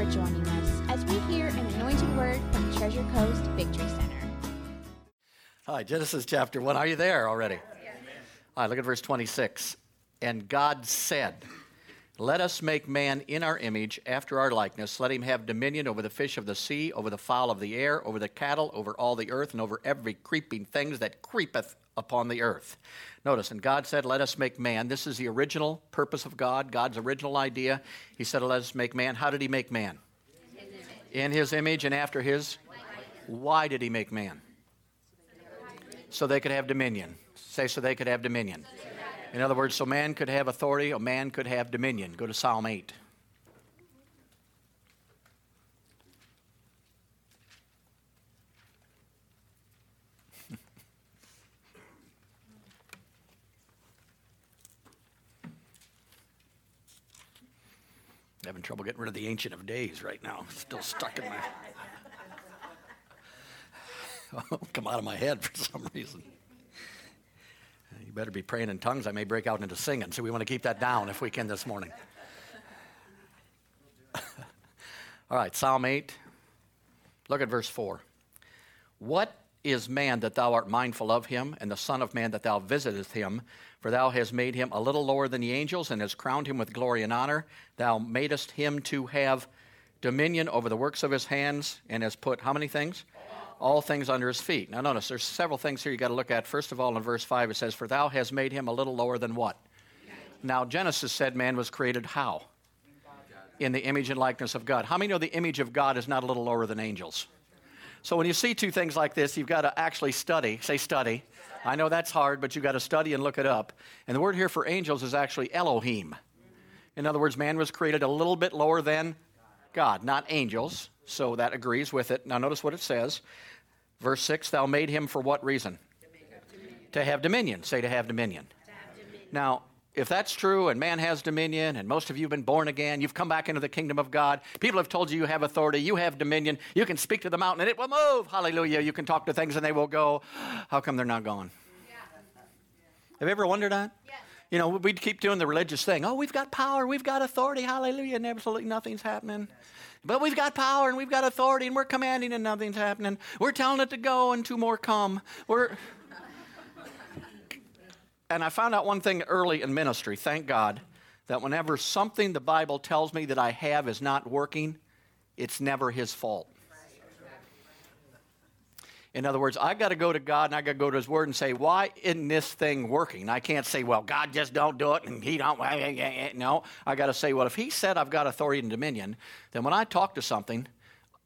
for joining us as we hear an anointed word from Treasure Coast Victory Center. Hi, Genesis chapter 1. Are you there already? All right, look at verse 26. And God said, Let us make man in our image, after our likeness. Let him have dominion over the fish of the sea, over the fowl of the air, over the cattle, over all the earth, and over every creeping thing that creepeth upon the earth. Notice, and God said, Let us make man. This is the original purpose of God, God's original idea. He said, Let us make man. How did he make man? In his image and after his. Why did he make man? So they could have dominion. Say, so they could have dominion. In other words, so man could have authority, a man could have dominion. Go to Psalm 8. Having trouble getting rid of the Ancient of Days right now. Still stuck in my. come out of my head for some reason. Uh, you better be praying in tongues. I may break out into singing. So we want to keep that down if we can this morning. All right, Psalm 8. Look at verse 4. What is man that thou art mindful of him, and the Son of Man that thou visitest him? For thou hast made him a little lower than the angels, and hast crowned him with glory and honor. Thou madest him to have dominion over the works of his hands, and hast put how many things? All things under his feet. Now, notice there's several things here you got to look at. First of all, in verse 5, it says, For thou hast made him a little lower than what? Now, Genesis said man was created how? In the image and likeness of God. How many know the image of God is not a little lower than angels? So when you see two things like this, you've got to actually study. Say study. I know that's hard, but you've got to study and look it up. And the word here for angels is actually Elohim. In other words, man was created a little bit lower than God, not angels. So that agrees with it. Now notice what it says. Verse 6 Thou made him for what reason? To have dominion. Say to have dominion. To have dominion. Now, if that's true and man has dominion and most of you have been born again, you've come back into the kingdom of God, people have told you you have authority, you have dominion, you can speak to the mountain and it will move. Hallelujah. You can talk to things and they will go. How come they're not going? Yeah. Have you ever wondered that? Yes. You know, we'd keep doing the religious thing. Oh, we've got power, we've got authority, hallelujah, and absolutely nothing's happening. But we've got power and we've got authority and we're commanding and nothing's happening. We're telling it to go and two more come. We're and I found out one thing early in ministry, thank God, that whenever something the Bible tells me that I have is not working, it's never his fault. In other words, I got to go to God and I got to go to His Word and say, "Why isn't this thing working?" I can't say, "Well, God just don't do it," and He don't. No, I got to say, "Well, if He said I've got authority and dominion, then when I talk to something,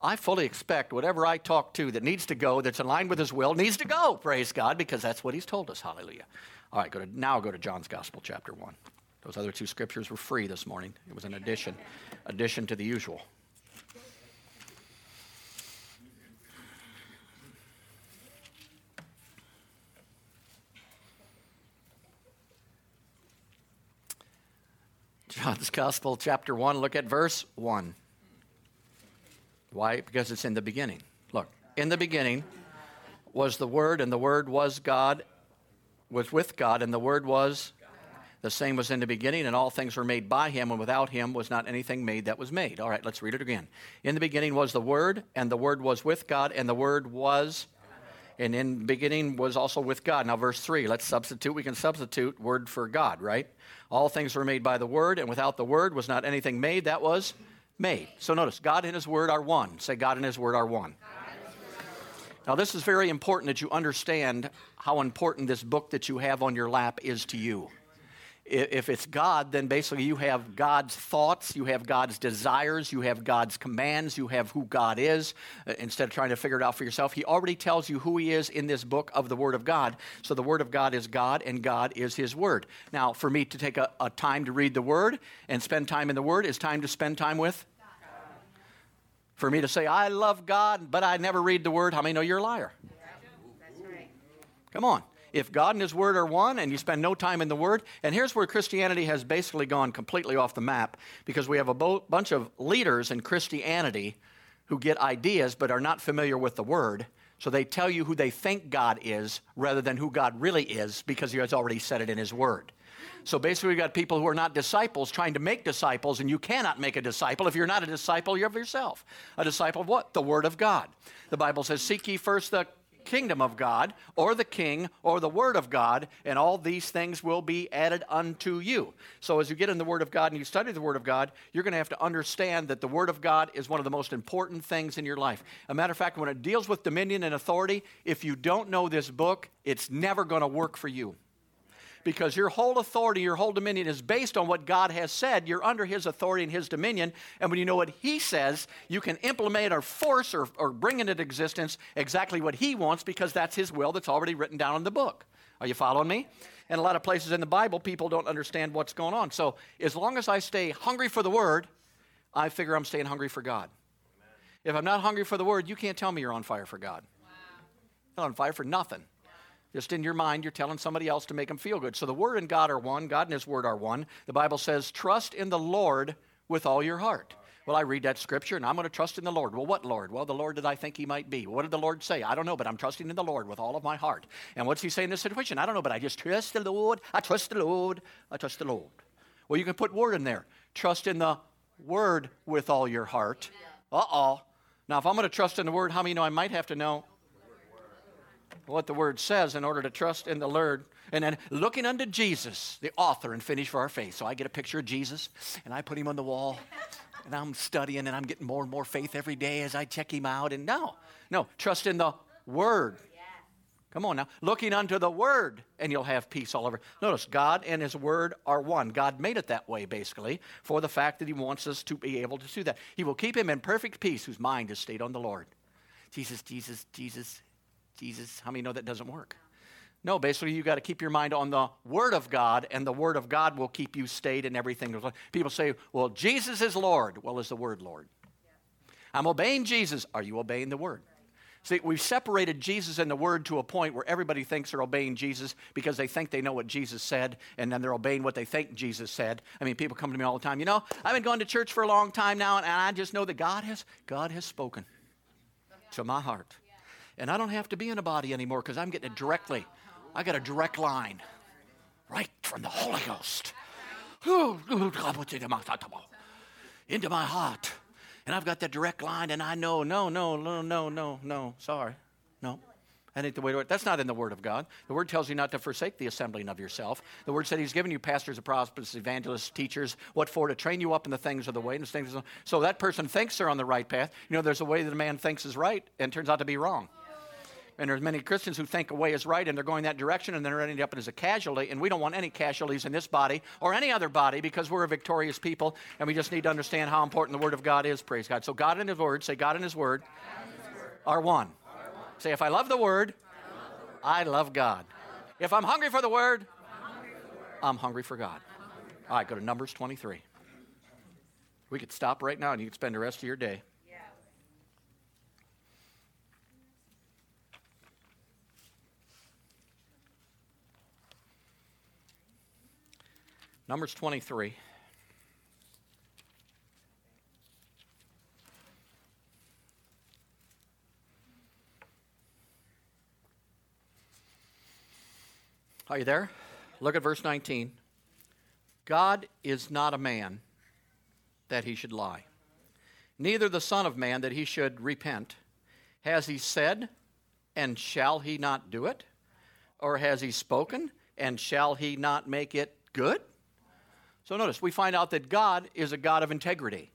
I fully expect whatever I talk to that needs to go, that's in line with His will, needs to go. Praise God, because that's what He's told us. Hallelujah. All right, go to, now go to John's Gospel, chapter 1. Those other two scriptures were free this morning. It was an addition, addition to the usual. John's Gospel, chapter 1, look at verse 1. Why? Because it's in the beginning. Look, in the beginning was the Word, and the Word was God, was with God, and the Word was the same was in the beginning, and all things were made by him, and without him was not anything made that was made. All right, let's read it again. In the beginning was the Word, and the Word was with God, and the Word was, and in beginning was also with God. Now, verse 3, let's substitute. We can substitute Word for God, right? All things were made by the Word, and without the Word was not anything made that was made. So notice, God and His Word are one. Say, God and His Word are one. Now, this is very important that you understand how important this book that you have on your lap is to you. If it's God, then basically you have God's thoughts, you have God's desires, you have God's commands, you have who God is. Uh, instead of trying to figure it out for yourself, He already tells you who He is in this book of the Word of God. So the Word of God is God, and God is His Word. Now, for me to take a, a time to read the Word and spend time in the Word is time to spend time with for me to say, I love God, but I never read the Word, how many know you're a liar? Come on. If God and His Word are one and you spend no time in the Word, and here's where Christianity has basically gone completely off the map because we have a bo- bunch of leaders in Christianity who get ideas but are not familiar with the Word. So they tell you who they think God is rather than who God really is because He has already said it in His Word. So basically, we've got people who are not disciples trying to make disciples, and you cannot make a disciple. If you're not a disciple, of yourself. A disciple of what? The Word of God. The Bible says, Seek ye first the kingdom of God, or the king, or the word of God, and all these things will be added unto you. So, as you get in the word of God and you study the word of God, you're going to have to understand that the word of God is one of the most important things in your life. A matter of fact, when it deals with dominion and authority, if you don't know this book, it's never going to work for you because your whole authority, your whole dominion is based on what God has said. You're under His authority and His dominion. And when you know what He says, you can implement or force or, or bring into existence exactly what He wants because that's His will that's already written down in the book. Are you following me? And a lot of places in the Bible, people don't understand what's going on. So as long as I stay hungry for the Word, I figure I'm staying hungry for God. If I'm not hungry for the Word, you can't tell me you're on fire for God. Wow. Not on fire for nothing. Just in your mind, you're telling somebody else to make them feel good. So the Word and God are one. God and His Word are one. The Bible says, trust in the Lord with all your heart. Well, I read that scripture and I'm going to trust in the Lord. Well, what Lord? Well, the Lord that I think He might be. What did the Lord say? I don't know, but I'm trusting in the Lord with all of my heart. And what's He saying in this situation? I don't know, but I just trust the Lord. I trust the Lord. I trust the Lord. Well, you can put word in there. Trust in the Word with all your heart. Uh oh. Now, if I'm going to trust in the Word, how many know I might have to know what the word says in order to trust in the Lord. And then looking unto Jesus, the author and finisher for our faith. So I get a picture of Jesus and I put him on the wall and I'm studying and I'm getting more and more faith every day as I check him out. And no, no, trust in the word. Come on now. Looking unto the Word, and you'll have peace all over. Notice, God and His Word are one. God made it that way, basically, for the fact that He wants us to be able to do that. He will keep him in perfect peace whose mind is stayed on the Lord. Jesus, Jesus, Jesus, Jesus, how many know that doesn't work? No, basically, you got to keep your mind on the Word of God, and the Word of God will keep you stayed in everything. People say, well, Jesus is Lord. Well, is the Word Lord? I'm obeying Jesus. Are you obeying the Word? See, we've separated Jesus and the Word to a point where everybody thinks they're obeying Jesus because they think they know what Jesus said, and then they're obeying what they think Jesus said. I mean, people come to me all the time. You know, I've been going to church for a long time now, and I just know that God has God has spoken to my heart. And I don't have to be in a body anymore because I'm getting it directly. I got a direct line right from the Holy Ghost into my heart. And I've got that direct line, and I know, no, no, no, no, no, no, sorry, no. That ain't the way to it. That's not in the Word of God. The Word tells you not to forsake the assembling of yourself. The Word said He's given you pastors, prophets, evangelists, teachers, what for? To train you up in the things of the way. And things so that person thinks they're on the right path. You know, there's a way that a man thinks is right and turns out to be wrong. And there's many Christians who think a way is right and they're going that direction and they're ending up as a casualty. And we don't want any casualties in this body or any other body because we're a victorious people and we just need to understand how important the Word of God is. Praise God. So God and His Word, say God and His Word, and His word. Are, one. are one. Say, if I love the Word, I love, the word. I love God. If I'm hungry for the Word, I'm hungry for God. All right, go to Numbers 23. We could stop right now and you could spend the rest of your day. Numbers 23. Are you there? Look at verse 19. God is not a man that he should lie, neither the Son of Man that he should repent. Has he said, and shall he not do it? Or has he spoken, and shall he not make it good? So notice, we find out that God is a God of integrity.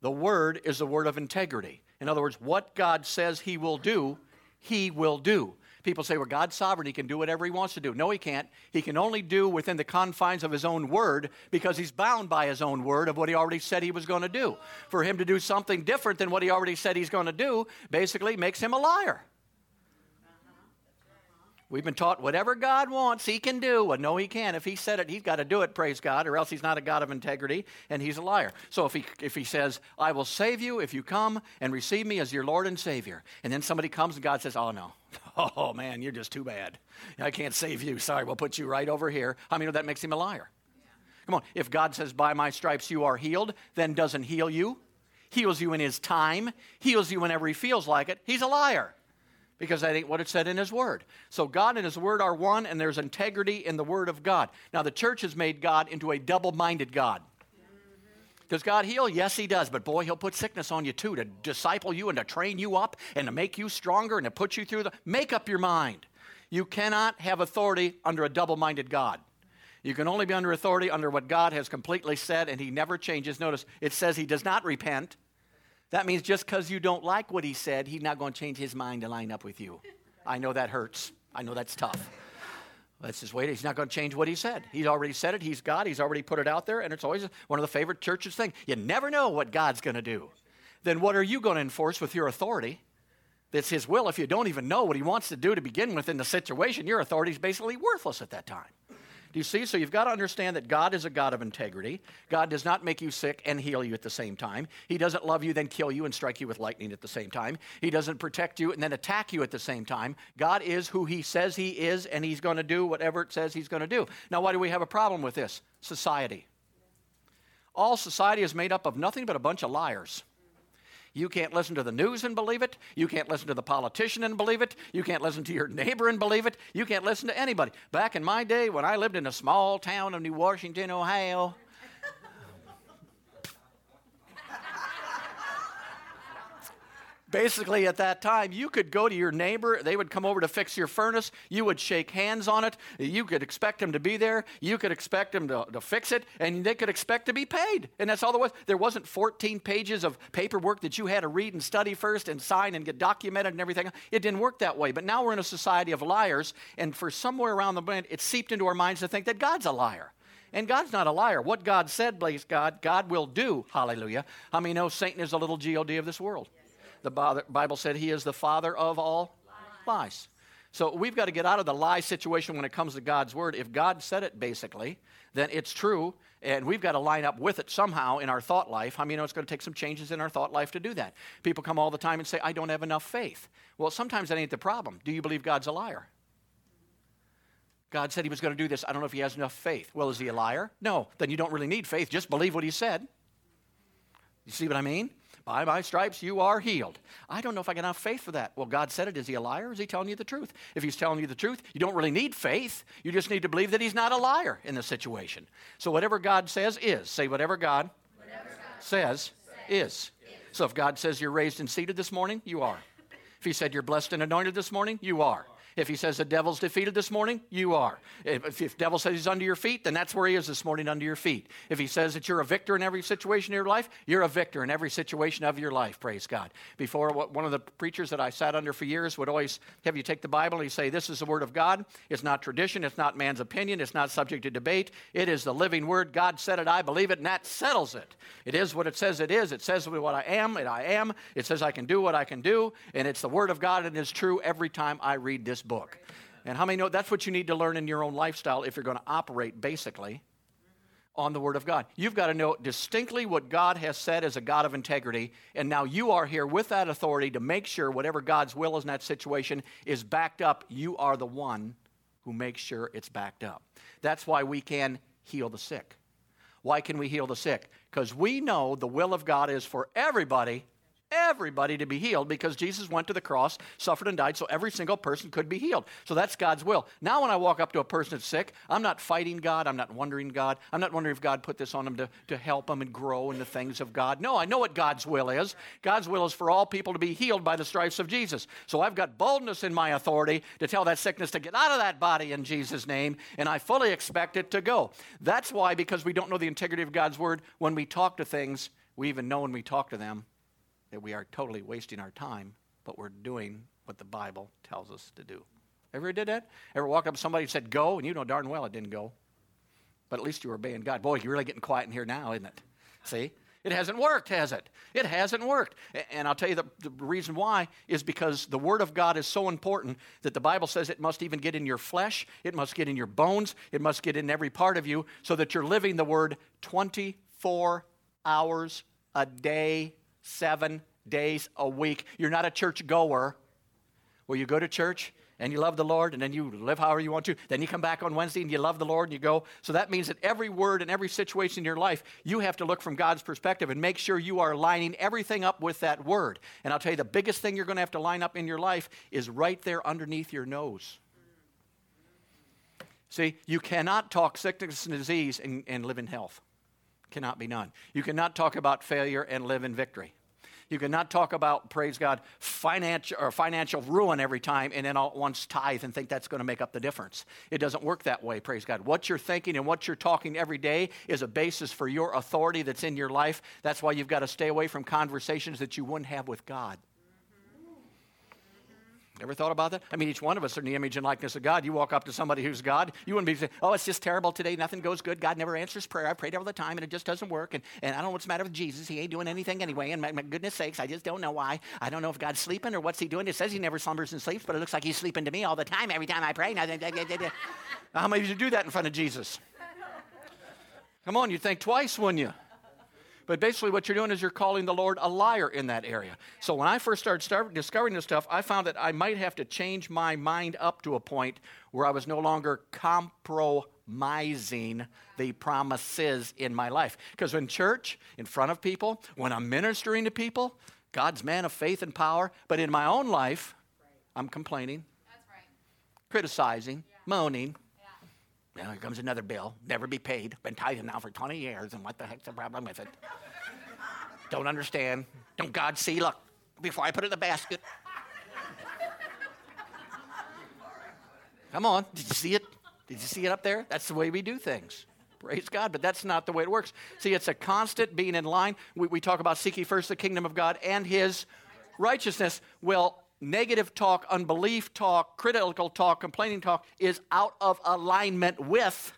The Word is a word of integrity. In other words, what God says He will do, He will do. People say, well, God's sovereign. He can do whatever He wants to do. No, He can't. He can only do within the confines of His own Word because He's bound by His own Word of what He already said He was going to do. For Him to do something different than what He already said He's going to do basically makes Him a liar. We've been taught whatever God wants, He can do. Well, no, He can. If He said it, He's got to do it, praise God, or else He's not a God of integrity and He's a liar. So if He, if he says, I will save you if you come and receive me as your Lord and Savior, and then somebody comes and God says, Oh, no. Oh, man, you're just too bad. I can't save you. Sorry, we'll put you right over here. How I many know that makes Him a liar? Come on. If God says, By my stripes you are healed, then doesn't heal you, heals you in His time, heals you whenever He feels like it, He's a liar. Because that ain't what it said in His Word. So God and His Word are one, and there's integrity in the Word of God. Now, the church has made God into a double minded God. Mm-hmm. Does God heal? Yes, He does. But boy, He'll put sickness on you too to disciple you and to train you up and to make you stronger and to put you through the. Make up your mind. You cannot have authority under a double minded God. You can only be under authority under what God has completely said, and He never changes. Notice it says He does not repent. That means just because you don't like what He said, He's not going to change His mind to line up with you. I know that hurts. I know that's tough. Let's just wait. He's not going to change what he said. He's already said it. He's God. He's already put it out there. And it's always one of the favorite churches things. You never know what God's going to do. Then what are you going to enforce with your authority? That's his will. If you don't even know what he wants to do to begin with in the situation, your authority is basically worthless at that time. Do you see? So you've got to understand that God is a God of integrity. God does not make you sick and heal you at the same time. He doesn't love you, then kill you and strike you with lightning at the same time. He doesn't protect you and then attack you at the same time. God is who He says He is, and He's going to do whatever it says He's going to do. Now, why do we have a problem with this? Society. All society is made up of nothing but a bunch of liars. You can't listen to the news and believe it. You can't listen to the politician and believe it. You can't listen to your neighbor and believe it. You can't listen to anybody. Back in my day, when I lived in a small town of New Washington, Ohio, basically at that time you could go to your neighbor they would come over to fix your furnace you would shake hands on it you could expect them to be there you could expect them to, to fix it and they could expect to be paid and that's all there was there wasn't 14 pages of paperwork that you had to read and study first and sign and get documented and everything it didn't work that way but now we're in a society of liars and for somewhere around the bend it seeped into our minds to think that god's a liar and God's not a liar. What God said, bless God, God will do. Hallelujah. How many know Satan is a little God of this world? The Bible said he is the father of all lies. lies. So we've got to get out of the lie situation when it comes to God's word. If God said it basically, then it's true, and we've got to line up with it somehow in our thought life. I mean, you know, it's going to take some changes in our thought life to do that. People come all the time and say, I don't have enough faith. Well, sometimes that ain't the problem. Do you believe God's a liar? God said he was going to do this. I don't know if he has enough faith. Well, is he a liar? No. Then you don't really need faith. Just believe what he said. You see what I mean? By my stripes you are healed. I don't know if I can have faith for that. Well, God said it. Is he a liar? is he telling you the truth? If he's telling you the truth, you don't really need faith. You just need to believe that he's not a liar in the situation. So whatever God says is. Say whatever God, whatever God says, says is. is. So if God says you're raised and seated this morning, you are. If he said you're blessed and anointed this morning, you are. If he says the devil's defeated this morning, you are. If, if the devil says he's under your feet, then that's where he is this morning, under your feet. If he says that you're a victor in every situation of your life, you're a victor in every situation of your life, praise God. Before, one of the preachers that I sat under for years would always have you take the Bible and he'd say, This is the Word of God. It's not tradition, it's not man's opinion, it's not subject to debate. It is the living Word. God said it, I believe it, and that settles it. It is what it says it is. It says what I am, and I am. It says I can do what I can do, and it's the Word of God, and it is true every time I read this book. And how many know that's what you need to learn in your own lifestyle if you're going to operate basically on the Word of God? You've got to know distinctly what God has said as a God of integrity, and now you are here with that authority to make sure whatever God's will is in that situation is backed up. You are the one who makes sure it's backed up. That's why we can heal the sick. Why can we heal the sick? Because we know the will of God is for everybody everybody to be healed because Jesus went to the cross, suffered, and died so every single person could be healed. So that's God's will. Now, when I walk up to a person that's sick, I'm not fighting God. I'm not wondering God. I'm not wondering if God put this on them to, to help them and grow in the things of God. No, I know what God's will is. God's will is for all people to be healed by the stripes of Jesus. So I've got boldness in my authority to tell that sickness to get out of that body in Jesus' name, and I fully expect it to go. That's why, because we don't know the integrity of God's word, when we talk to things, we even know when we talk to them that we are totally wasting our time, but we're doing what the Bible tells us to do. Ever did that? Ever walk up to somebody and said, go, and you know darn well it didn't go. But at least you were obeying God. Boy, you're really getting quiet in here now, isn't it? See? It hasn't worked, has it? It hasn't worked. And I'll tell you the, the, reason why is because the Word of God is so important that the Bible says it must even get in your flesh, it must get in your bones, it must get in every part of you so that you're living the Word 24 hours a day seven days a week. You're not a church goer where you go to church and you love the Lord, and then you live however you want to. Then you come back on Wednesday and you love the Lord and you go. So that means that every word and every situation in your life, you have to look from God's perspective and make sure you are lining everything up with that word. And I'll tell you, the biggest thing you're going to have to line up in your life is right there underneath your nose. See, you cannot talk sickness and disease and, and live in health. Cannot be done. You cannot talk about failure and live in victory. You cannot talk about, praise God, financial or financial ruin every time and then all at once tithe and think that's going to make up the difference. It doesn't work that way, praise God. What you're thinking and what you're talking every day is a basis for your authority that's in your life. That's why you've got to stay away from conversations that you wouldn't have with God. Ever thought about that? I mean, each one of us are in the image and likeness of God. You walk up to somebody who's God, you wouldn't be saying, Oh, it's just terrible today. Nothing goes good. God never answers prayer. I prayed all the time and it just doesn't work. And, and I don't know what's the matter with Jesus. He ain't doing anything anyway. And my, my goodness sakes, I just don't know why. I don't know if God's sleeping or what's he doing. It says he never slumbers and sleeps, but it looks like he's sleeping to me all the time every time I pray. How many of you do that in front of Jesus? Come on, you'd think twice, wouldn't you? But basically, what you're doing is you're calling the Lord a liar in that area. So when I first started start discovering this stuff, I found that I might have to change my mind up to a point where I was no longer compromising the promises in my life. Because in church, in front of people, when I'm ministering to people, God's man of faith and power. But in my own life, I'm complaining, right. criticizing, yeah. moaning. Yeah. here comes another bill, never be paid. Been tithing now for 20 years, and what the heck's the problem with it? Don't understand. Don't God see? Look, before I put it in the basket. Come on, did you see it? Did you see it up there? That's the way we do things. Praise God, but that's not the way it works. See, it's a constant being in line. We, we talk about seeking first the kingdom of God and his righteousness. Well, negative talk, unbelief talk, critical talk, complaining talk is out of alignment with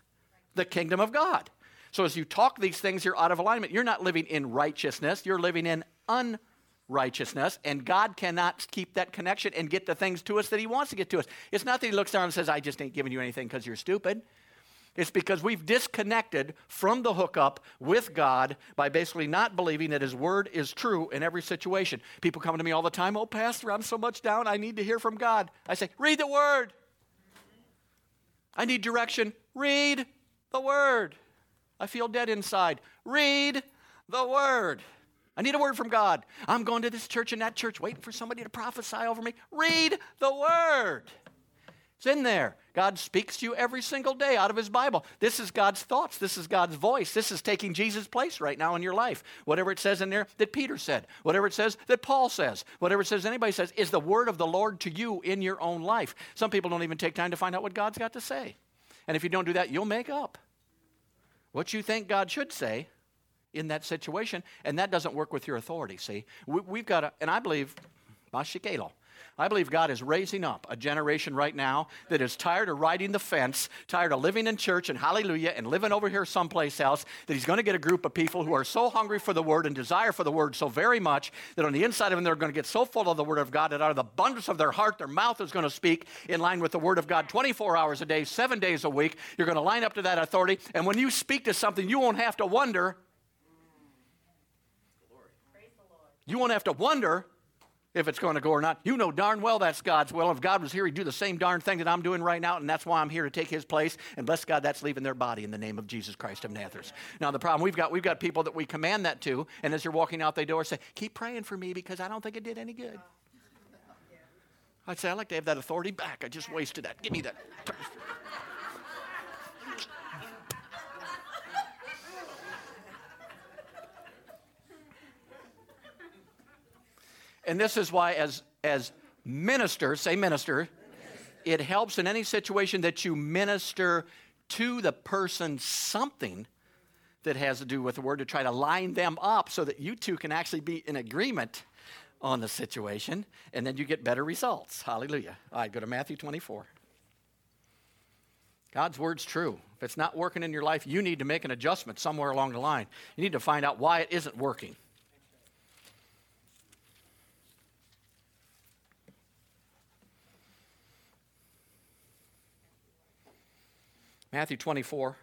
the kingdom of God. So as you talk these things, you're out of alignment. You're not living in righteousness, you're living in unrighteousness, and God cannot keep that connection and get the things to us that He wants to get to us. It's not that He looks down and says, I just ain't giving you anything because you're stupid. It's because we've disconnected from the hookup with God by basically not believing that His Word is true in every situation. People come to me all the time, Oh, Pastor, I'm so much down. I need to hear from God. I say, Read the Word. I need direction. Read the Word. I feel dead inside. Read the Word. I need a word from God. I'm going to this church and that church, waiting for somebody to prophesy over me. Read the Word. It's in there. God speaks to you every single day out of His Bible. This is God's thoughts. This is God's voice. This is taking Jesus' place right now in your life. Whatever it says in there that Peter said, whatever it says that Paul says, whatever it says anybody says, is the word of the Lord to you in your own life. Some people don't even take time to find out what God's got to say. And if you don't do that, you'll make up what you think God should say in that situation, and that doesn't work with your authority, see? We, have got to, and I believe, Mashikelo, I believe God is raising up a generation right now that is tired of riding the fence, tired of living in church and hallelujah and living over here someplace else, that He's going to get a group of people who are so hungry for the Word and desire for the Word so very much that on the inside of them they're going to get so full of the Word of God that out of the abundance of their heart, their mouth is going to speak in line with the Word of God 24 hours a day, seven days a week. You're going to line up to that authority, and when you speak to something, you won't have to wonder. You won't have to wonder if it's going to go or not. You know darn well that's God's will. If God was here, He'd do the same darn thing that I'm doing right now, and that's why I'm here to take His place. And bless God, that's leaving their body in the name of Jesus Christ of Nazareth. Now, the problem we've got, we've got people that we command that to, and as you're walking out the door, say, "Keep praying for me because I don't think it did any good." I'd say, I'd like to have that authority back. I just wasted that. Give me that. And this is why, as, as ministers, say minister, it helps in any situation that you minister to the person something that has to do with the word to try to line them up so that you two can actually be in agreement on the situation and then you get better results. Hallelujah. All right, go to Matthew 24. God's word's true. If it's not working in your life, you need to make an adjustment somewhere along the line. You need to find out why it isn't working. Matthew 24.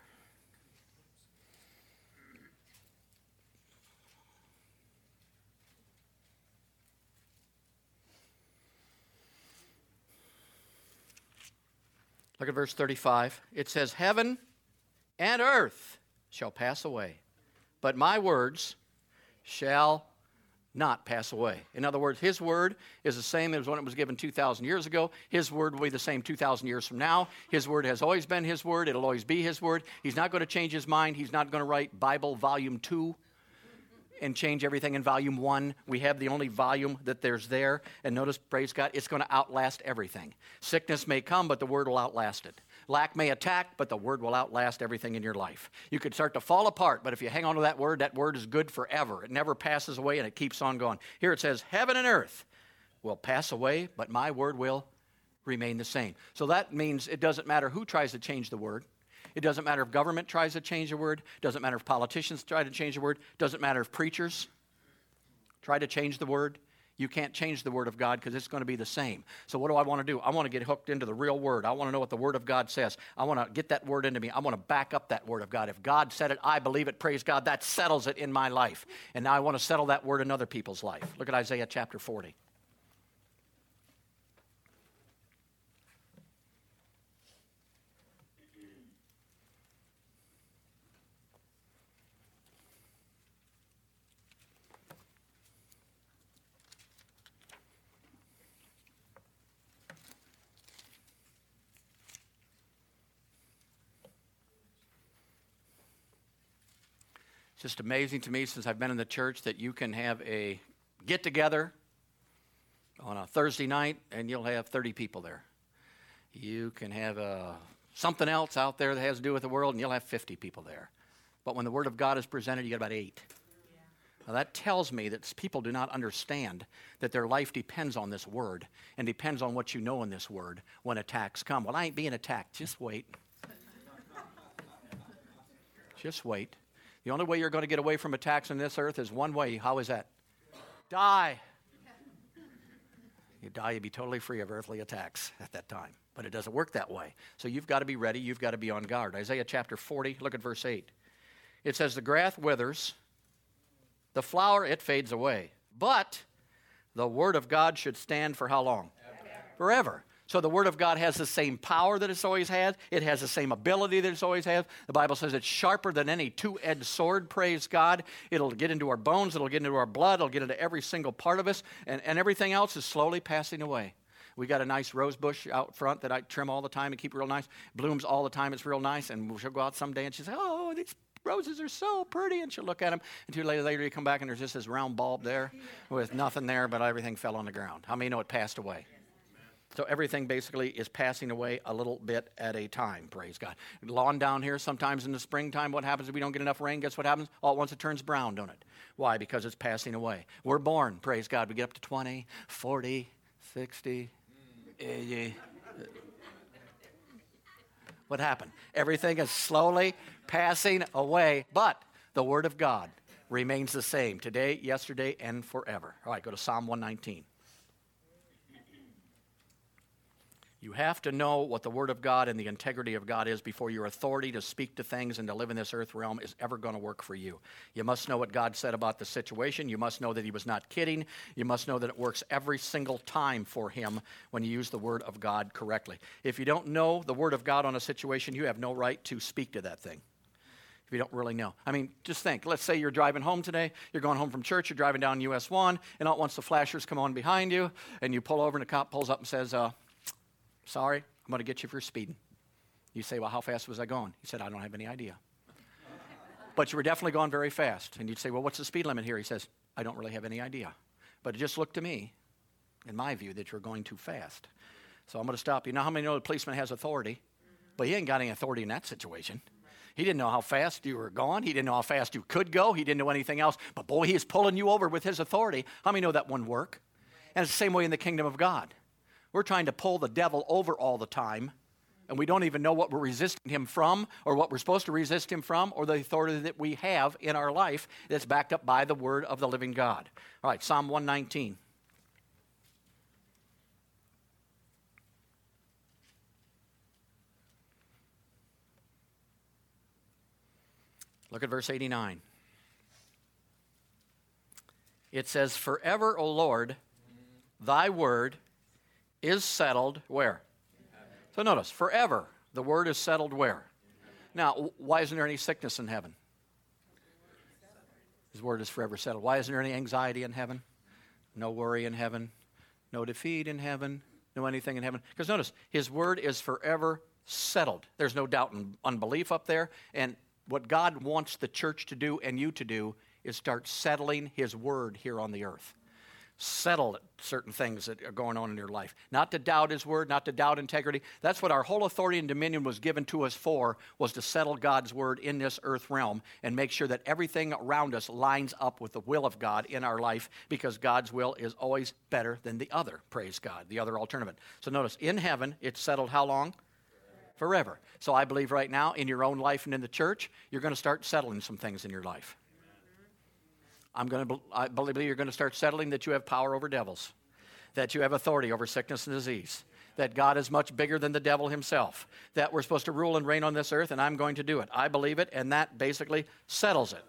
Look at verse 35. It says, Heaven and earth shall pass away, but my words shall not pass away. In other words, his word is the same as when it was given 2,000 years ago. His word will be the same 2,000 years from now. His word has always been his word. It'll always be his word. He's not going to change his mind. He's not going to write Bible volume 2 and change everything in volume 1. We have the only volume that there's there. And notice, praise God, it's going to outlast everything. Sickness may come, but the word will outlast it. Lack may attack, but the word will outlast everything in your life. You could start to fall apart, but if you hang on to that word, that word is good forever. It never passes away and it keeps on going. Here it says, Heaven and earth will pass away, but my word will remain the same. So that means it doesn't matter who tries to change the word. It doesn't matter if government tries to change the word. It doesn't matter if politicians try to change the word. It doesn't matter if preachers try to change the word. You can't change the Word of God because it's going to be the same. So, what do I want to do? I want to get hooked into the real Word. I want to know what the Word of God says. I want to get that Word into me. I want to back up that Word of God. If God said it, I believe it. Praise God. That settles it in my life. And now I want to settle that Word in other people's life. Look at Isaiah chapter 40. Just amazing to me since I've been in the church that you can have a get together on a Thursday night and you'll have 30 people there. You can have uh, something else out there that has to do with the world and you'll have 50 people there. But when the Word of God is presented, you get about eight. Yeah. Now that tells me that people do not understand that their life depends on this Word and depends on what you know in this Word when attacks come. Well, I ain't being attacked. Just wait. Just wait. The only way you're going to get away from attacks on this earth is one way. How is that? Die. You die, you'd be totally free of earthly attacks at that time. But it doesn't work that way. So you've got to be ready. You've got to be on guard. Isaiah chapter 40, look at verse 8. It says, The grass withers, the flower, it fades away. But the word of God should stand for how long? Forever. So the Word of God has the same power that it's always had. It has the same ability that it's always had. The Bible says it's sharper than any two edged sword, praise God. It'll get into our bones, it'll get into our blood, it'll get into every single part of us, and, and everything else is slowly passing away. We got a nice rose bush out front that I trim all the time and keep real nice. Blooms all the time, it's real nice. And she'll go out someday and she'll say, Oh, these roses are so pretty. And she'll look at them. And two days later, you come back and there's just this round bulb there with nothing there, but everything fell on the ground. How many know it passed away? So everything basically is passing away a little bit at a time, praise God. Lawn down here, sometimes in the springtime, what happens if we don't get enough rain? Guess what happens? All at once it turns brown, don't it? Why? Because it's passing away. We're born, praise God. We get up to 20, 40, 60, 80. What happened? Everything is slowly passing away, but the Word of God remains the same today, yesterday, and forever. All right, go to Psalm 119. You have to know what the Word of God and the integrity of God is before your authority to speak to things and to live in this earth realm is ever going to work for you. You must know what God said about the situation. You must know that He was not kidding. You must know that it works every single time for Him when you use the Word of God correctly. If you don't know the Word of God on a situation, you have no right to speak to that thing if you don't really know. I mean, just think. Let's say you're driving home today, you're going home from church, you're driving down US 1, and all at once the flashers come on behind you, and you pull over, and the cop pulls up and says, uh, Sorry, I'm going to get you for speeding. You say, Well, how fast was I going? He said, I don't have any idea. but you were definitely going very fast. And you'd say, Well, what's the speed limit here? He says, I don't really have any idea. But it just looked to me, in my view, that you're going too fast. So I'm going to stop you. Now, how many know the policeman has authority? But he ain't got any authority in that situation. He didn't know how fast you were going. He didn't know how fast you could go. He didn't know anything else. But boy, he is pulling you over with his authority. How many know that wouldn't work? And it's the same way in the kingdom of God. We're trying to pull the devil over all the time, and we don't even know what we're resisting him from, or what we're supposed to resist him from, or the authority that we have in our life that's backed up by the word of the living God. All right, Psalm 119. Look at verse 89. It says, Forever, O Lord, thy word is settled where? So notice, forever. The word is settled where? Now, why isn't there any sickness in heaven? His word is forever settled. Why isn't there any anxiety in heaven? No worry in heaven, no defeat in heaven, no anything in heaven. Because notice, his word is forever settled. There's no doubt and unbelief up there. And what God wants the church to do and you to do is start settling his word here on the earth settle certain things that are going on in your life. Not to doubt his word, not to doubt integrity. That's what our whole authority and dominion was given to us for, was to settle God's word in this earth realm and make sure that everything around us lines up with the will of God in our life because God's will is always better than the other, praise God, the other alternative. So notice, in heaven, it's settled how long? Forever. So I believe right now in your own life and in the church, you're going to start settling some things in your life. I'm going to, I believe you're going to start settling that you have power over devils, that you have authority over sickness and disease, that God is much bigger than the devil himself, that we're supposed to rule and reign on this earth, and I'm going to do it. I believe it, and that basically settles it.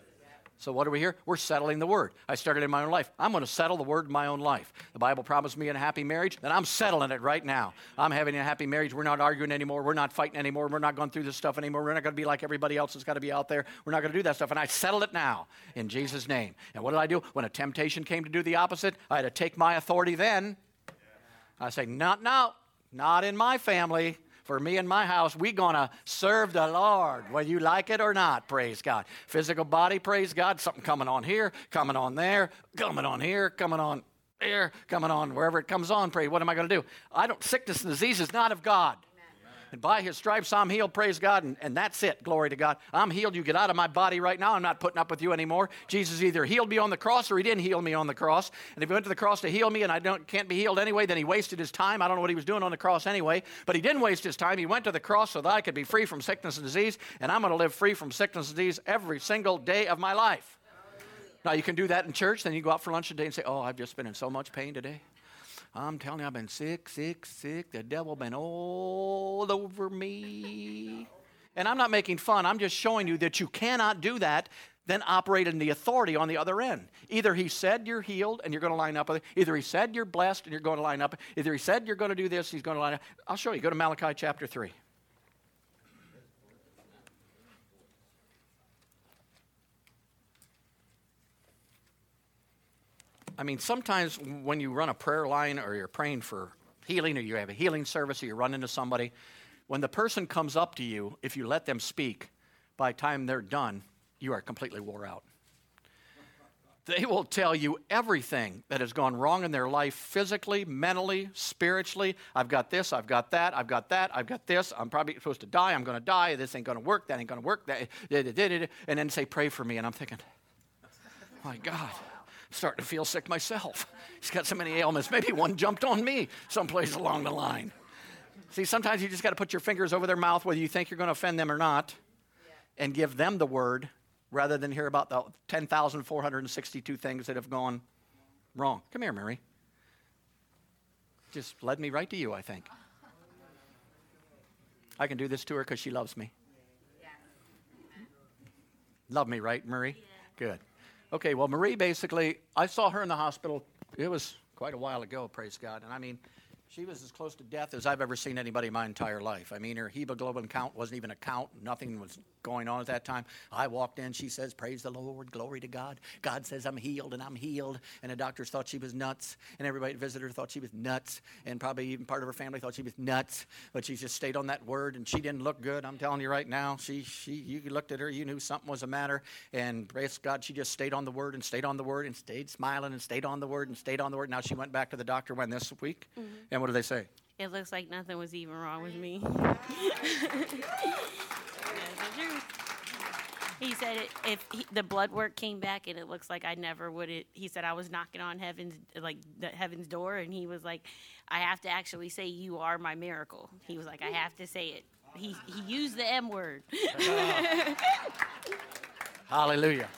So, what are we here? We're settling the word. I started in my own life. I'm going to settle the word in my own life. The Bible promised me a happy marriage, and I'm settling it right now. I'm having a happy marriage. We're not arguing anymore. We're not fighting anymore. We're not going through this stuff anymore. We're not going to be like everybody else that's got to be out there. We're not going to do that stuff. And I settled it now in Jesus' name. And what did I do? When a temptation came to do the opposite, I had to take my authority then. I say, not now, not in my family for me and my house, we gonna serve the Lord, whether you like it or not, praise God. Physical body, praise God, something coming on here, coming on there, coming on here, coming on there, coming on wherever it comes on, pray. What am I gonna do? I don't sickness and disease is not of God. And by his stripes, I'm healed, praise God, and, and that's it, glory to God. I'm healed. You get out of my body right now. I'm not putting up with you anymore. Jesus either healed me on the cross or he didn't heal me on the cross. And if he went to the cross to heal me and I don't, can't be healed anyway, then he wasted his time. I don't know what he was doing on the cross anyway, but he didn't waste his time. He went to the cross so that I could be free from sickness and disease, and I'm going to live free from sickness and disease every single day of my life. Now, you can do that in church, then you go out for lunch today and say, Oh, I've just been in so much pain today. I'm telling you, I've been sick, sick, sick. The devil been all over me. And I'm not making fun. I'm just showing you that you cannot do that, then operate in the authority on the other end. Either he said you're healed and you're going to line up with it. Either he said you're blessed and you're going to line up. Either he said you're going to do this, he's going to line up. I'll show you. Go to Malachi chapter 3. I mean, sometimes when you run a prayer line or you're praying for healing or you have a healing service or you run into somebody, when the person comes up to you, if you let them speak, by the time they're done, you are completely wore out. They will tell you everything that has gone wrong in their life physically, mentally, spiritually. I've got this, I've got that, I've got that, I've got this. I'm probably supposed to die, I'm going to die, this ain't going to work, that ain't going to work, that, and then say, pray for me. And I'm thinking, my God starting to feel sick myself. He's got so many ailments. Maybe one jumped on me someplace along the line. See, sometimes you just got to put your fingers over their mouth, whether you think you're going to offend them or not, and give them the word rather than hear about the 10,462 things that have gone wrong. Come here, Mary. Just led me right to you, I think. I can do this to her because she loves me. Love me, right, Murray? Good. Okay, well, Marie basically, I saw her in the hospital. It was quite a while ago, praise God. And I mean, she was as close to death as I've ever seen anybody in my entire life. I mean, her hemoglobin count wasn't even a count. Nothing was going on at that time. I walked in. She says, "Praise the Lord, glory to God." God says, "I'm healed," and I'm healed. And the doctors thought she was nuts, and everybody that visited her thought she was nuts, and probably even part of her family thought she was nuts. But she just stayed on that word, and she didn't look good. I'm telling you right now. She, she, you looked at her, you knew something was the matter, and praise God, she just stayed on the word and stayed on the word and stayed smiling and stayed on the word and stayed on the word. Now she went back to the doctor when this week, mm-hmm. and what did they say? It looks like nothing was even wrong with me. he said it, if he, the blood work came back and it looks like I never would it. He said I was knocking on heaven's like the heaven's door, and he was like, I have to actually say you are my miracle. He was like, I have to say it. He he used the M word. Hallelujah.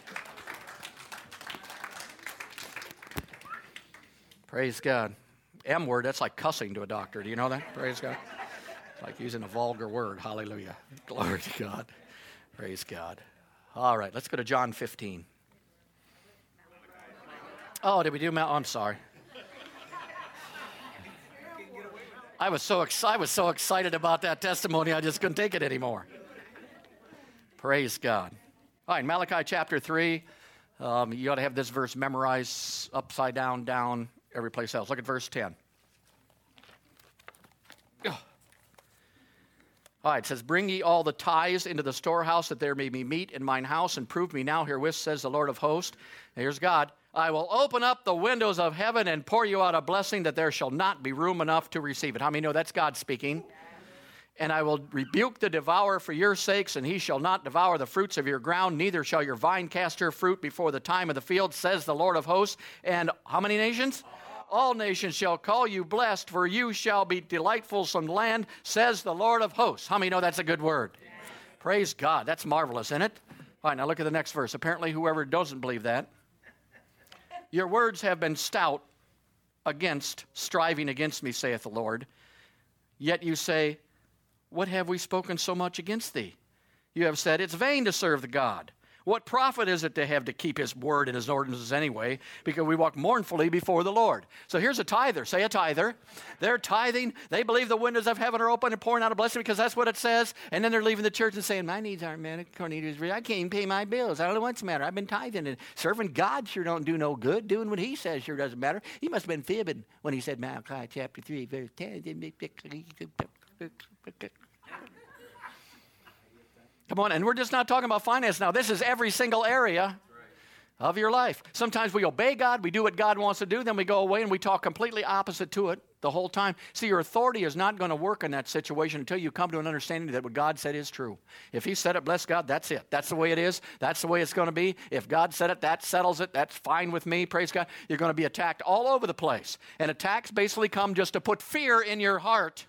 Praise God. M word, that's like cussing to a doctor. Do you know that? Praise God. It's like using a vulgar word. Hallelujah. Glory to God. Praise God. All right, let's go to John 15. Oh, did we do Mount? I'm sorry. I was so ex- I was so excited about that testimony, I just couldn't take it anymore. Praise God. All right, Malachi chapter 3. Um, you ought to have this verse memorized upside down, down, every place else. Look at verse 10. All right, it says, Bring ye all the tithes into the storehouse, that there may be meat in mine house, and prove me now herewith, says the Lord of hosts. Here's God. I will open up the windows of heaven and pour you out a blessing that there shall not be room enough to receive it. How many know that's God speaking? And I will rebuke the devourer for your sakes, and he shall not devour the fruits of your ground, neither shall your vine cast her fruit before the time of the field, says the Lord of hosts. And how many nations? All nations shall call you blessed, for you shall be delightful some land, says the Lord of hosts. How many know that's a good word? Praise God. That's marvelous, isn't it? All right, now look at the next verse. Apparently, whoever doesn't believe that, your words have been stout against, striving against me, saith the Lord. Yet you say, What have we spoken so much against thee? You have said, It's vain to serve the God. What profit is it to have to keep his word and his ordinances anyway? Because we walk mournfully before the Lord. So here's a tither. Say a tither. They're tithing. They believe the windows of heaven are open and pouring out a blessing because that's what it says. And then they're leaving the church and saying, My needs aren't met. Cornelius, I can't even pay my bills. I don't know what's the matter. I've been tithing and serving God sure don't do no good. Doing what he says sure doesn't matter. He must have been fibbing when he said Malachi chapter 3, verse 10. Come on, and we're just not talking about finance now. This is every single area of your life. Sometimes we obey God, we do what God wants to do, then we go away and we talk completely opposite to it the whole time. See, your authority is not going to work in that situation until you come to an understanding that what God said is true. If He said it, bless God, that's it. That's the way it is. That's the way it's going to be. If God said it, that settles it. That's fine with me. Praise God. You're going to be attacked all over the place. And attacks basically come just to put fear in your heart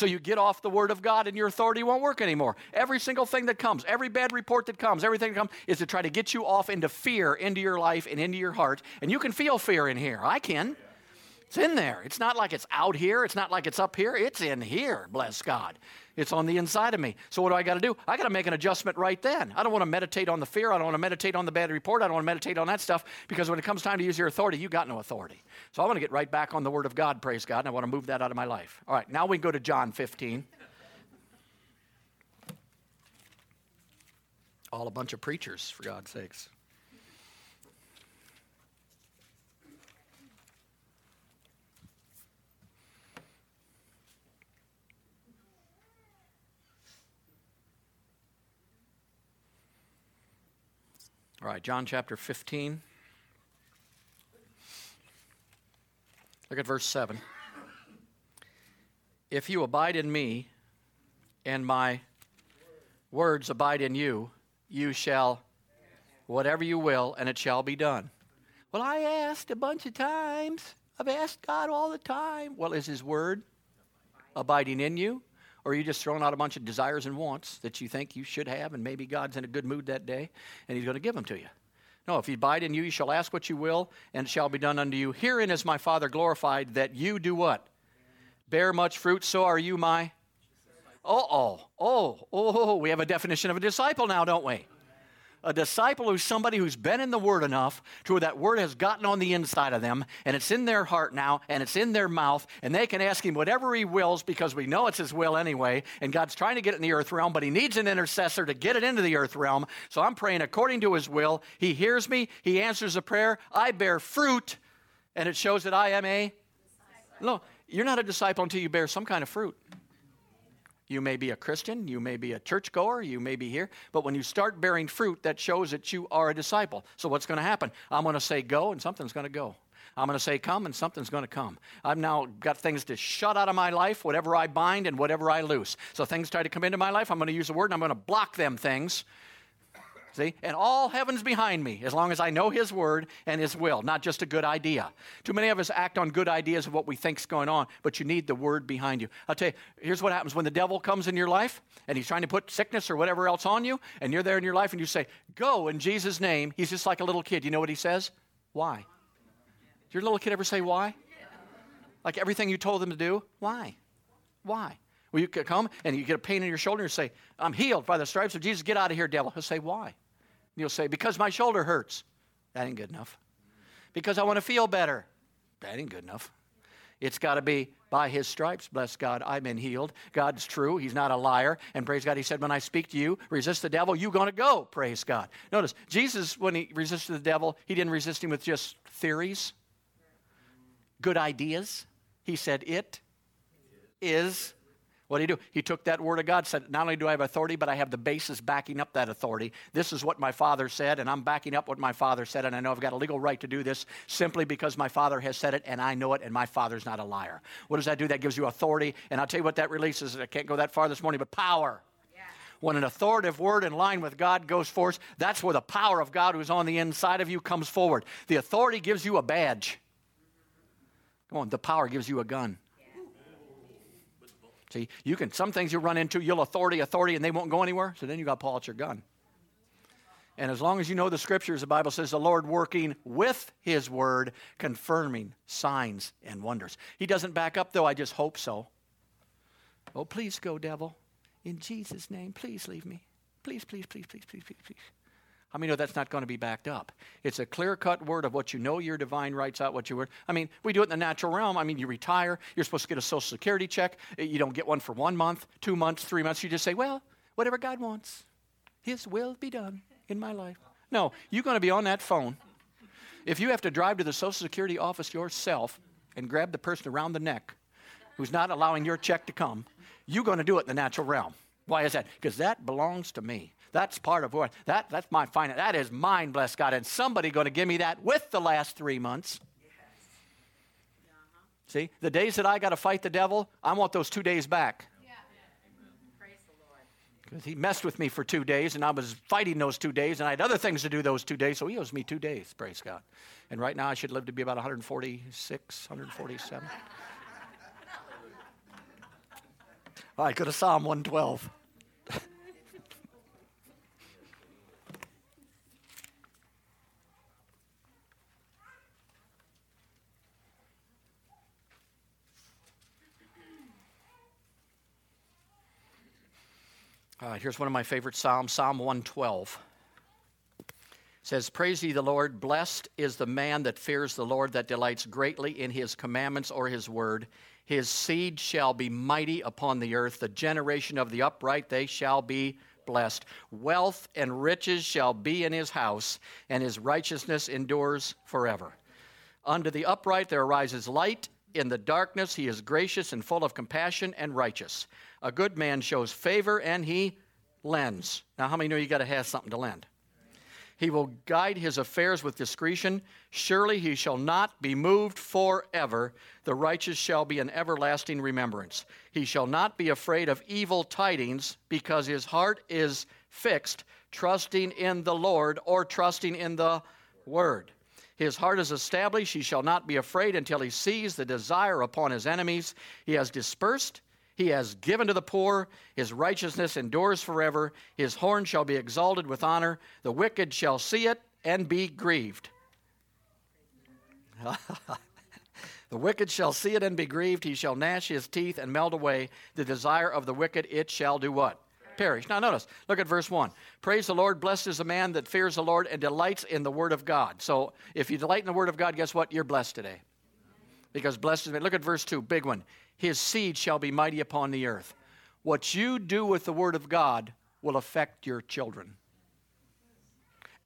so you get off the word of God and your authority won't work anymore. Every single thing that comes, every bad report that comes, everything that comes is to try to get you off into fear into your life and into your heart. And you can feel fear in here. I can. It's in there. It's not like it's out here. It's not like it's up here. It's in here, bless God. It's on the inside of me. So what do I got to do? I got to make an adjustment right then. I don't want to meditate on the fear. I don't want to meditate on the bad report. I don't want to meditate on that stuff because when it comes time to use your authority, you got no authority. So I want to get right back on the Word of God, praise God, and I want to move that out of my life. All right, now we go to John 15. All a bunch of preachers, for God's sakes. All right, John chapter 15. Look at verse 7. If you abide in me, and my words abide in you, you shall whatever you will, and it shall be done. Well, I asked a bunch of times. I've asked God all the time. Well, is His word abiding in you? Or are you just throwing out a bunch of desires and wants that you think you should have, and maybe God's in a good mood that day and He's going to give them to you? No, if you abide in you, you shall ask what you will, and it shall be done unto you. Herein is my Father glorified, that you do what? Bear much fruit, so are you my. Oh, oh, oh, oh, we have a definition of a disciple now, don't we? A disciple who's somebody who's been in the Word enough to where that Word has gotten on the inside of them, and it's in their heart now, and it's in their mouth, and they can ask Him whatever He wills because we know it's His will anyway, and God's trying to get it in the earth realm, but He needs an intercessor to get it into the earth realm. So I'm praying according to His will. He hears me, He answers a prayer, I bear fruit, and it shows that I am a. No, you're not a disciple until you bear some kind of fruit. You may be a Christian, you may be a churchgoer, you may be here, but when you start bearing fruit, that shows that you are a disciple. So what's going to happen? I'm going to say go, and something's going to go. I'm going to say come, and something's going to come. I've now got things to shut out of my life, whatever I bind and whatever I loose. So things try to come into my life, I'm going to use the word, and I'm going to block them things See? And all heaven's behind me as long as I know His word and His will, not just a good idea. Too many of us act on good ideas of what we think's going on, but you need the word behind you. I'll tell you, here's what happens when the devil comes in your life and he's trying to put sickness or whatever else on you, and you're there in your life and you say, Go in Jesus' name. He's just like a little kid. You know what he says? Why? Did your little kid ever say why? Like everything you told them to do? Why? Why? Well, you come and you get a pain in your shoulder and you say, I'm healed by the stripes of Jesus. Get out of here, devil. He'll say, Why? You'll say, Because my shoulder hurts. That ain't good enough. Because I want to feel better. That ain't good enough. It's got to be By his stripes, bless God, I've been healed. God's true. He's not a liar. And praise God, he said, when I speak to you, resist the devil, you're going to go. Praise God. Notice, Jesus, when he resisted the devil, he didn't resist him with just theories, good ideas. He said, It is what did he do? He took that word of God, said, Not only do I have authority, but I have the basis backing up that authority. This is what my father said, and I'm backing up what my father said, and I know I've got a legal right to do this simply because my father has said it, and I know it, and my father's not a liar. What does that do? That gives you authority, and I'll tell you what that releases. I can't go that far this morning, but power. When an authoritative word in line with God goes forth, that's where the power of God who's on the inside of you comes forward. The authority gives you a badge. Come on, the power gives you a gun. See, you can, some things you run into, you'll authority, authority, and they won't go anywhere. So then you got pull out your gun. And as long as you know the scriptures, the Bible says the Lord working with his word, confirming signs and wonders. He doesn't back up, though. I just hope so. Oh, please go, devil. In Jesus' name, please leave me. Please, please, please, please, please, please, please. How many know that's not going to be backed up? It's a clear cut word of what you know your divine rights out, what you were. I mean, we do it in the natural realm. I mean, you retire, you're supposed to get a Social Security check. Eh, you don't get one for one month, two months, three months. You just say, well, whatever God wants, His will be done in my life. No, you're going to be on that phone. If you have to drive to the Social Security office yourself and grab the person around the neck who's not allowing your check to come, you're going to do it in the natural realm. Why is that? Because that belongs to me. That's part of what that that's my finance. That is mine, bless God. And somebody going to give me that with the last three months. See, the days that I got to fight the devil, I want those two days back. Praise the Lord. Because he messed with me for two days, and I was fighting those two days, and I had other things to do those two days, so he owes me two days, praise God. And right now I should live to be about 146, 147. All right, go to Psalm 112. Uh, here's one of my favorite Psalms, Psalm 112. It says, Praise ye the Lord. Blessed is the man that fears the Lord, that delights greatly in his commandments or his word. His seed shall be mighty upon the earth. The generation of the upright, they shall be blessed. Wealth and riches shall be in his house, and his righteousness endures forever. Unto the upright there arises light. In the darkness he is gracious and full of compassion and righteous. A good man shows favor and he lends. Now, how many know you got to have something to lend? He will guide his affairs with discretion. Surely he shall not be moved forever. The righteous shall be an everlasting remembrance. He shall not be afraid of evil tidings because his heart is fixed, trusting in the Lord or trusting in the word. His heart is established. He shall not be afraid until he sees the desire upon his enemies. He has dispersed he has given to the poor. His righteousness endures forever. His horn shall be exalted with honor. The wicked shall see it and be grieved. the wicked shall see it and be grieved. He shall gnash his teeth and melt away. The desire of the wicked, it shall do what? Perish. Now, notice, look at verse 1. Praise the Lord. Blessed is the man that fears the Lord and delights in the word of God. So, if you delight in the word of God, guess what? You're blessed today. Because blessed is, look at verse 2, big one his seed shall be mighty upon the earth. What you do with the word of God will affect your children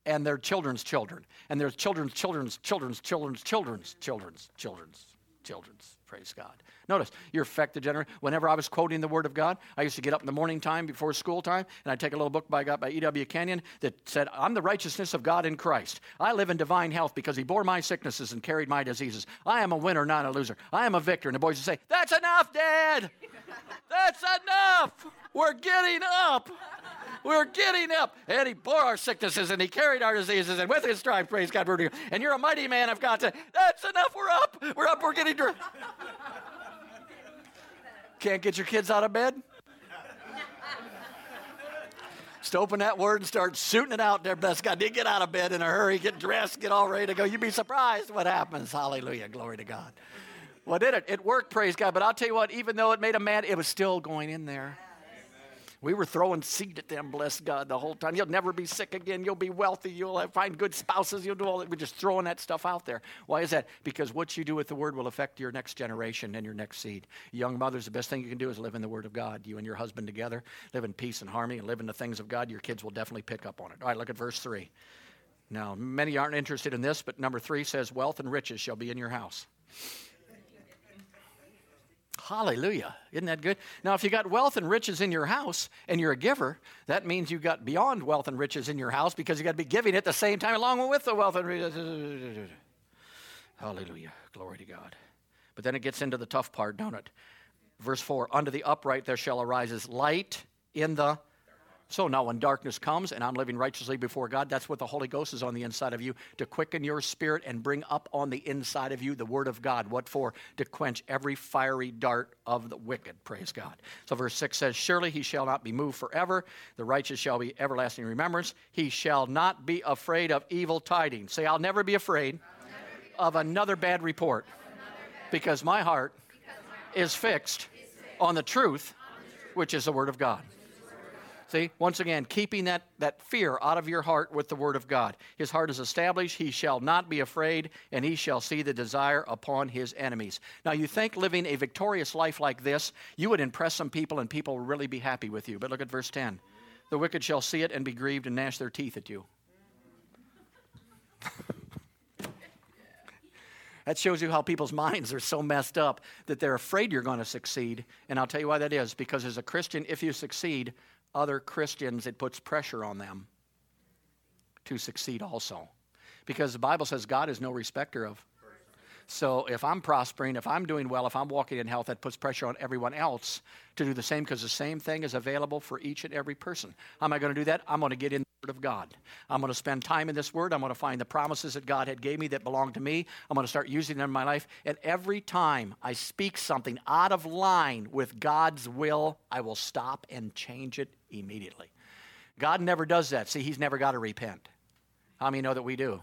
and their children's children and their children's children's children's children's children's children's children's children's praise god. Notice you're affected generation whenever i was quoting the word of god i used to get up in the morning time before school time and i'd take a little book by by ew kenyon that said i'm the righteousness of god in christ. I live in divine health because he bore my sicknesses and carried my diseases. I am a winner not a loser. I am a victor. And the boys would say that's enough dad! That's enough! We're getting up we're getting up. And he bore our sicknesses and he carried our diseases. And with his stripes, praise God, we're And you're a mighty man of God. That's enough. We're up. We're up. We're getting drunk. Can't get your kids out of bed? Just open that word and start shooting it out there. Bless God. You get out of bed in a hurry, get dressed, get all ready to go. You'd be surprised what happens. Hallelujah. Glory to God. Well, did it? It worked, praise God. But I'll tell you what, even though it made a mad, it was still going in there. We were throwing seed at them, bless God, the whole time. You'll never be sick again. You'll be wealthy. You'll have, find good spouses. You'll do all that. We're just throwing that stuff out there. Why is that? Because what you do with the word will affect your next generation and your next seed. Young mothers, the best thing you can do is live in the word of God. You and your husband together, live in peace and harmony and live in the things of God. Your kids will definitely pick up on it. All right, look at verse 3. Now, many aren't interested in this, but number 3 says, Wealth and riches shall be in your house. Hallelujah. Isn't that good? Now, if you got wealth and riches in your house and you're a giver, that means you got beyond wealth and riches in your house because you got to be giving at the same time along with the wealth and riches. Hallelujah. Glory to God. But then it gets into the tough part, don't it? Verse 4 Unto the upright there shall arise light in the so now, when darkness comes and I'm living righteously before God, that's what the Holy Ghost is on the inside of you to quicken your spirit and bring up on the inside of you the Word of God. What for? To quench every fiery dart of the wicked. Praise God. So, verse 6 says, Surely he shall not be moved forever. The righteous shall be everlasting remembrance. He shall not be afraid of evil tidings. Say, I'll never be afraid of another bad report because my heart is fixed on the truth, which is the Word of God. See, once again, keeping that, that fear out of your heart with the word of God. His heart is established, he shall not be afraid, and he shall see the desire upon his enemies. Now, you think living a victorious life like this, you would impress some people and people will really be happy with you. But look at verse 10. The wicked shall see it and be grieved and gnash their teeth at you. That shows you how people's minds are so messed up that they're afraid you're going to succeed. And I'll tell you why that is. Because as a Christian, if you succeed, other Christians, it puts pressure on them to succeed also. Because the Bible says God is no respecter of. So if I'm prospering, if I'm doing well, if I'm walking in health, that puts pressure on everyone else to do the same because the same thing is available for each and every person. How am I going to do that? I'm going to get in the Word of God. I'm going to spend time in this Word. I'm going to find the promises that God had gave me that belong to me. I'm going to start using them in my life. And every time I speak something out of line with God's will, I will stop and change it immediately. God never does that. See, He's never got to repent. How many know that we do?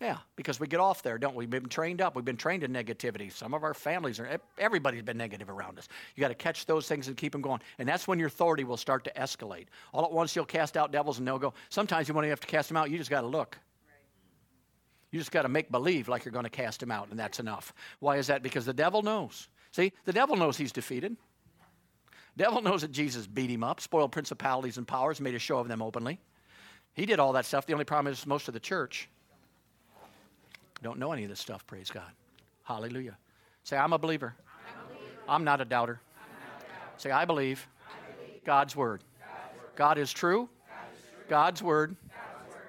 Yeah, because we get off there, don't we? We've been trained up. We've been trained in negativity. Some of our families are, everybody's been negative around us. You got to catch those things and keep them going. And that's when your authority will start to escalate. All at once, you'll cast out devils and they'll go. Sometimes you won't even have to cast them out, you just got to look. You just got to make believe like you're going to cast them out, and that's enough. Why is that? Because the devil knows. See, the devil knows he's defeated. Devil knows that Jesus beat him up, spoiled principalities and powers, made a show of them openly. He did all that stuff. The only problem is most of the church don't know any of this stuff, praise God. Hallelujah. Say, I'm a believer. I'm, not a doubter. Say, I believe, God's, word. God is true. God's word,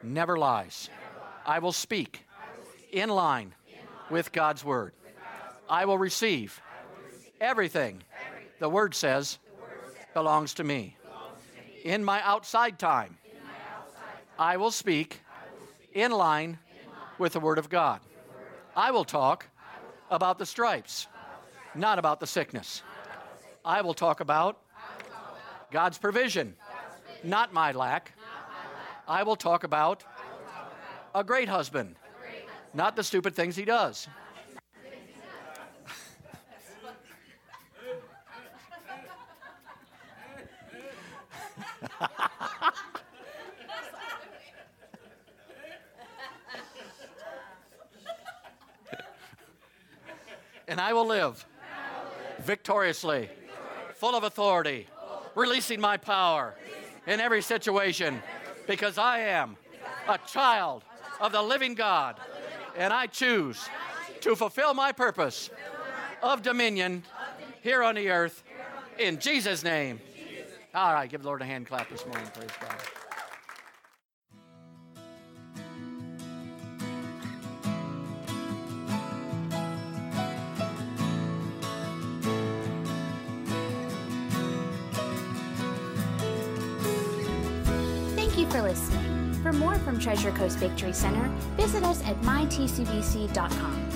never lies. I will speak, in, line with God's word. I will receive, everything, the word says belongs to me. In my outside time, I will speak in line with the Word of God. I will talk about the stripes, not about the sickness. I will talk about God's provision, not my lack. I will talk about a great husband, not the stupid things he does. I will live, victoriously, full of authority, releasing my power in every situation because I am a child of the living God and I choose to fulfill my purpose of dominion here on the earth in Jesus' name. All right, give the Lord a hand clap this morning. Praise God. From Treasure Coast Victory Center, visit us at mytcvc.com.